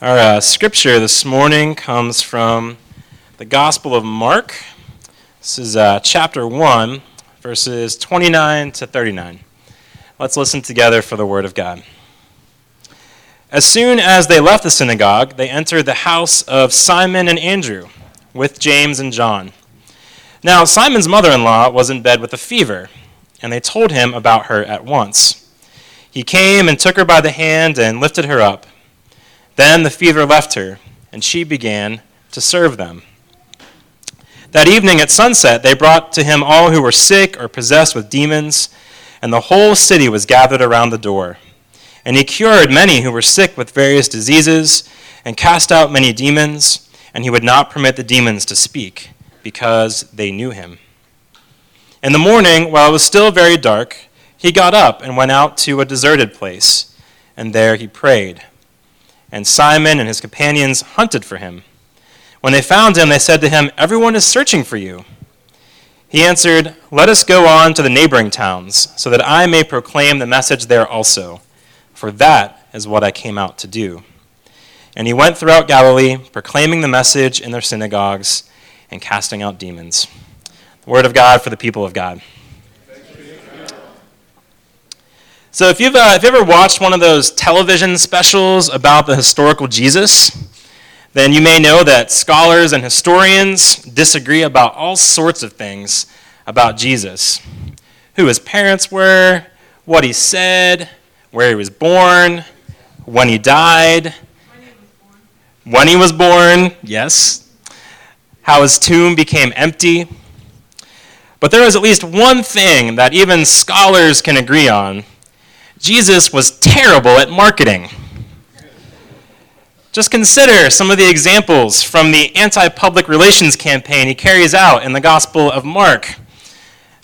Our uh, scripture this morning comes from the Gospel of Mark. This is uh, chapter 1, verses 29 to 39. Let's listen together for the Word of God. As soon as they left the synagogue, they entered the house of Simon and Andrew with James and John. Now, Simon's mother in law was in bed with a fever, and they told him about her at once. He came and took her by the hand and lifted her up. Then the fever left her, and she began to serve them. That evening at sunset, they brought to him all who were sick or possessed with demons, and the whole city was gathered around the door. And he cured many who were sick with various diseases, and cast out many demons, and he would not permit the demons to speak, because they knew him. In the morning, while it was still very dark, he got up and went out to a deserted place, and there he prayed and Simon and his companions hunted for him. When they found him, they said to him, Everyone is searching for you. He answered, Let us go on to the neighboring towns, so that I may proclaim the message there also, for that is what I came out to do. And he went throughout Galilee, proclaiming the message in their synagogues and casting out demons. The word of God for the people of God. So, if you've, uh, if you've ever watched one of those television specials about the historical Jesus, then you may know that scholars and historians disagree about all sorts of things about Jesus who his parents were, what he said, where he was born, when he died, when he was born, yes, how his tomb became empty. But there is at least one thing that even scholars can agree on Jesus was terrible at marketing. Just consider some of the examples from the anti public relations campaign he carries out in the Gospel of Mark.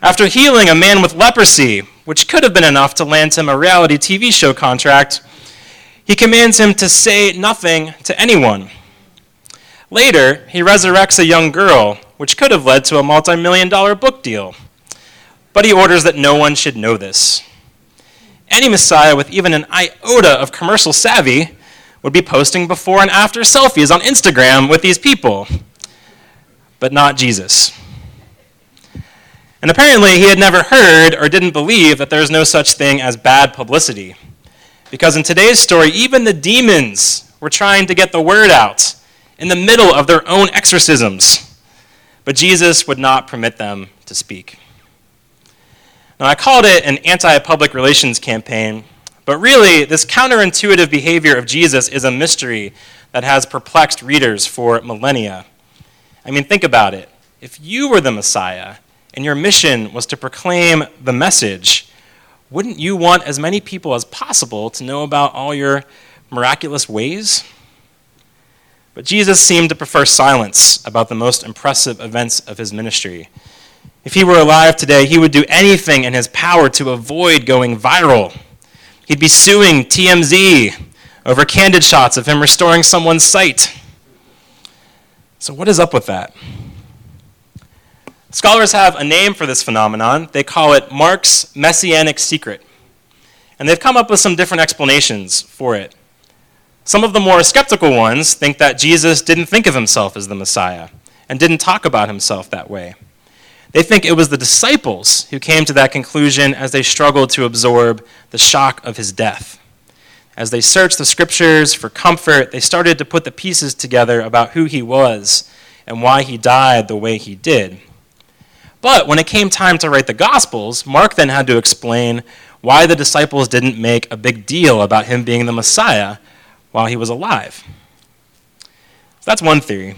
After healing a man with leprosy, which could have been enough to land him a reality TV show contract, he commands him to say nothing to anyone. Later, he resurrects a young girl, which could have led to a multi million dollar book deal. But he orders that no one should know this any Messiah with even an iota of commercial savvy would be posting before and after selfies on Instagram with these people, but not Jesus. And apparently, he had never heard or didn't believe that there is no such thing as bad publicity. Because in today's story, even the demons were trying to get the word out in the middle of their own exorcisms. But Jesus would not permit them to speak. Now, I called it an anti public relations campaign, but really, this counterintuitive behavior of Jesus is a mystery that has perplexed readers for millennia. I mean, think about it. If you were the Messiah and your mission was to proclaim the message, wouldn't you want as many people as possible to know about all your miraculous ways? But Jesus seemed to prefer silence about the most impressive events of his ministry. If he were alive today, he would do anything in his power to avoid going viral. He'd be suing TMZ over candid shots of him restoring someone's sight. So, what is up with that? Scholars have a name for this phenomenon. They call it Mark's messianic secret. And they've come up with some different explanations for it. Some of the more skeptical ones think that Jesus didn't think of himself as the Messiah and didn't talk about himself that way. They think it was the disciples who came to that conclusion as they struggled to absorb the shock of his death. As they searched the scriptures for comfort, they started to put the pieces together about who he was and why he died the way he did. But when it came time to write the Gospels, Mark then had to explain why the disciples didn't make a big deal about him being the Messiah while he was alive. So that's one theory.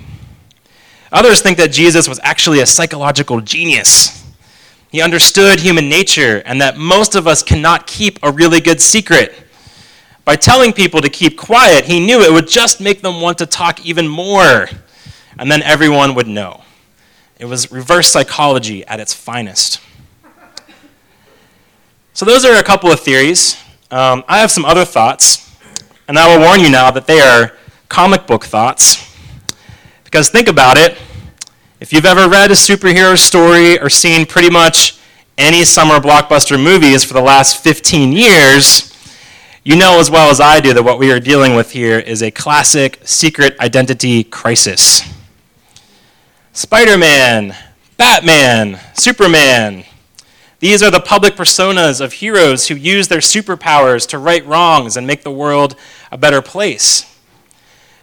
Others think that Jesus was actually a psychological genius. He understood human nature and that most of us cannot keep a really good secret. By telling people to keep quiet, he knew it would just make them want to talk even more, and then everyone would know. It was reverse psychology at its finest. So, those are a couple of theories. Um, I have some other thoughts, and I will warn you now that they are comic book thoughts. Because think about it if you've ever read a superhero story or seen pretty much any summer blockbuster movies for the last 15 years, You know as well as I do that what we are dealing with here is a classic secret identity crisis. Spider Man, Batman, Superman. These are the public personas of heroes who use their superpowers to right wrongs and make the world a better place.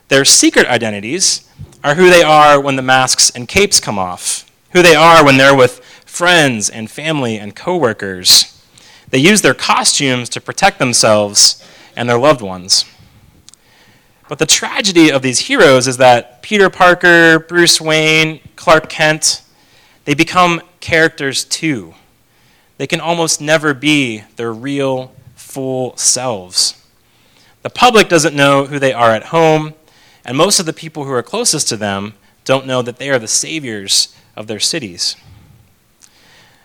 Their secret identities are who they are when the masks and capes come off, who they are when they're with friends and family and coworkers. They use their costumes to protect themselves and their loved ones. But the tragedy of these heroes is that Peter Parker, Bruce Wayne, Clark Kent, they become characters too. They can almost never be their real, full selves. The public doesn't know who they are at home, and most of the people who are closest to them don't know that they are the saviors of their cities.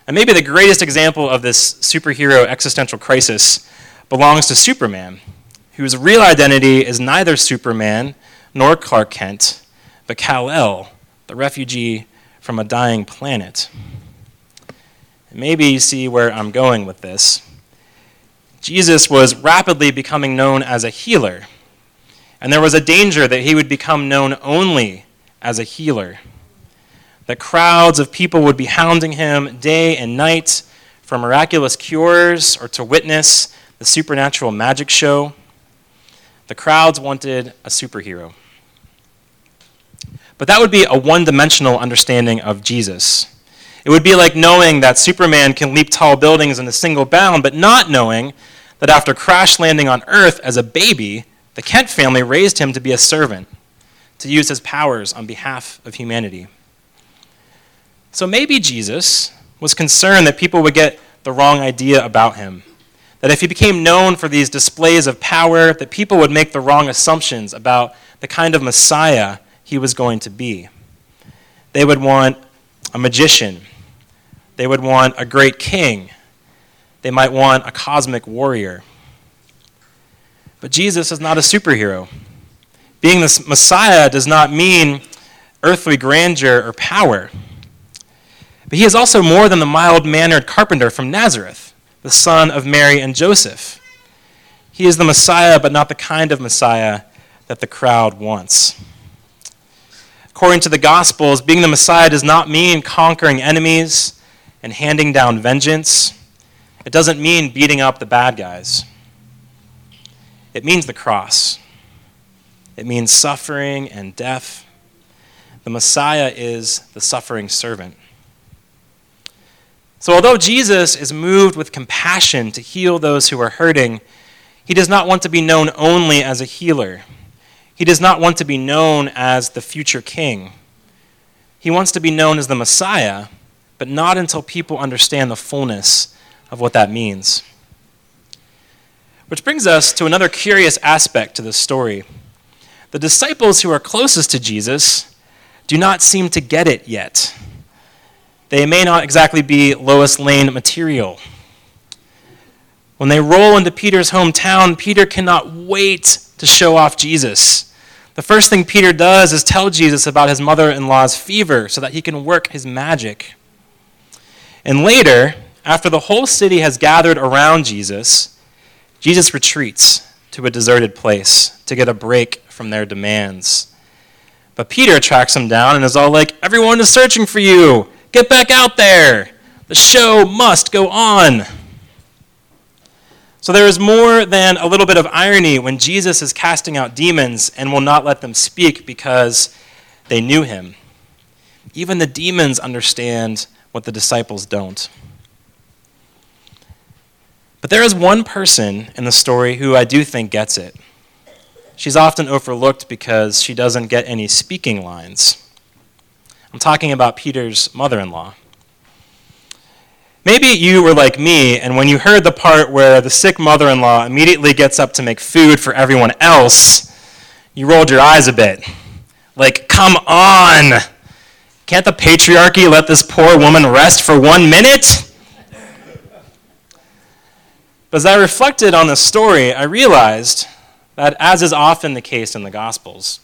And maybe the greatest example of this superhero existential crisis belongs to Superman, whose real identity is neither Superman nor Clark Kent, but Kal-El, the refugee from a dying planet. And maybe you see where I'm going with this. Jesus was rapidly becoming known as a healer and there was a danger that he would become known only as a healer. That crowds of people would be hounding him day and night for miraculous cures or to witness the supernatural magic show. The crowds wanted a superhero. But that would be a one dimensional understanding of Jesus. It would be like knowing that Superman can leap tall buildings in a single bound, but not knowing that after crash landing on Earth as a baby, the Kent family raised him to be a servant, to use his powers on behalf of humanity. So maybe Jesus was concerned that people would get the wrong idea about him. That if he became known for these displays of power, that people would make the wrong assumptions about the kind of Messiah he was going to be. They would want a magician. They would want a great king. They might want a cosmic warrior. But Jesus is not a superhero. Being the Messiah does not mean earthly grandeur or power. But he is also more than the mild mannered carpenter from Nazareth, the son of Mary and Joseph. He is the Messiah, but not the kind of Messiah that the crowd wants. According to the Gospels, being the Messiah does not mean conquering enemies and handing down vengeance. It doesn't mean beating up the bad guys. It means the cross, it means suffering and death. The Messiah is the suffering servant. So, although Jesus is moved with compassion to heal those who are hurting, he does not want to be known only as a healer. He does not want to be known as the future king. He wants to be known as the Messiah, but not until people understand the fullness of what that means. Which brings us to another curious aspect to this story. The disciples who are closest to Jesus do not seem to get it yet. They may not exactly be Lois Lane material. When they roll into Peter's hometown, Peter cannot wait to show off Jesus. The first thing Peter does is tell Jesus about his mother in law's fever so that he can work his magic. And later, after the whole city has gathered around Jesus, Jesus retreats to a deserted place to get a break from their demands. But Peter tracks him down and is all like, Everyone is searching for you. Get back out there. The show must go on. So there is more than a little bit of irony when Jesus is casting out demons and will not let them speak because they knew him. Even the demons understand what the disciples don't. But there is one person in the story who I do think gets it. She's often overlooked because she doesn't get any speaking lines. I'm talking about Peter's mother in law. Maybe you were like me, and when you heard the part where the sick mother in law immediately gets up to make food for everyone else, you rolled your eyes a bit. Like, come on! Can't the patriarchy let this poor woman rest for one minute? But as I reflected on this story, I realized that, as is often the case in the Gospels,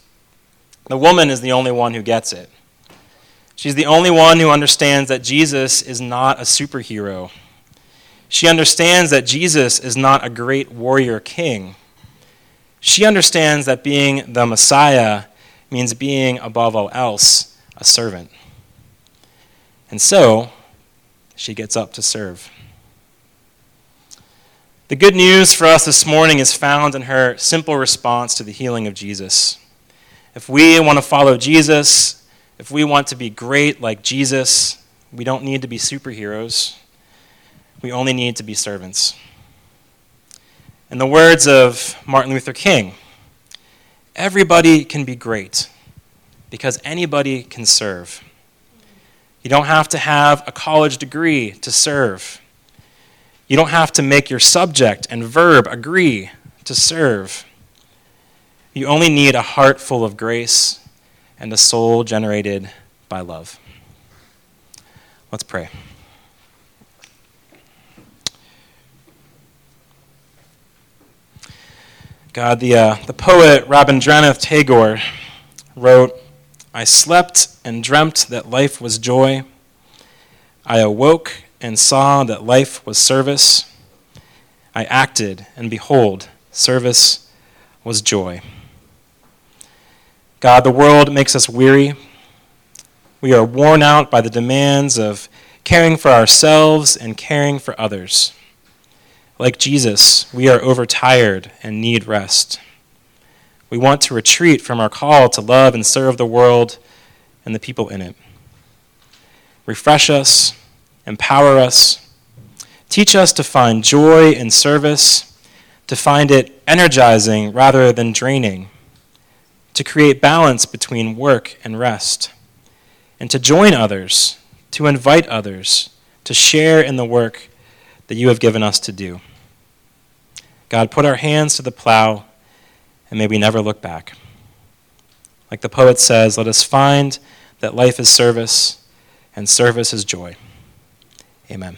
the woman is the only one who gets it. She's the only one who understands that Jesus is not a superhero. She understands that Jesus is not a great warrior king. She understands that being the Messiah means being, above all else, a servant. And so, she gets up to serve. The good news for us this morning is found in her simple response to the healing of Jesus. If we want to follow Jesus, if we want to be great like Jesus, we don't need to be superheroes. We only need to be servants. In the words of Martin Luther King, everybody can be great because anybody can serve. You don't have to have a college degree to serve. You don't have to make your subject and verb agree to serve. You only need a heart full of grace and a soul generated by love. Let's pray. God, the, uh, the poet Rabindranath Tagore wrote, I slept and dreamt that life was joy. I awoke and saw that life was service. I acted, and behold, service was joy. God, the world makes us weary. We are worn out by the demands of caring for ourselves and caring for others. Like Jesus, we are overtired and need rest. We want to retreat from our call to love and serve the world and the people in it. Refresh us, empower us, teach us to find joy in service, to find it energizing rather than draining, to create balance between work and rest, and to join others, to invite others, to share in the work that you have given us to do. God, put our hands to the plow, and may we never look back. Like the poet says, let us find that life is service and service is joy. Amen.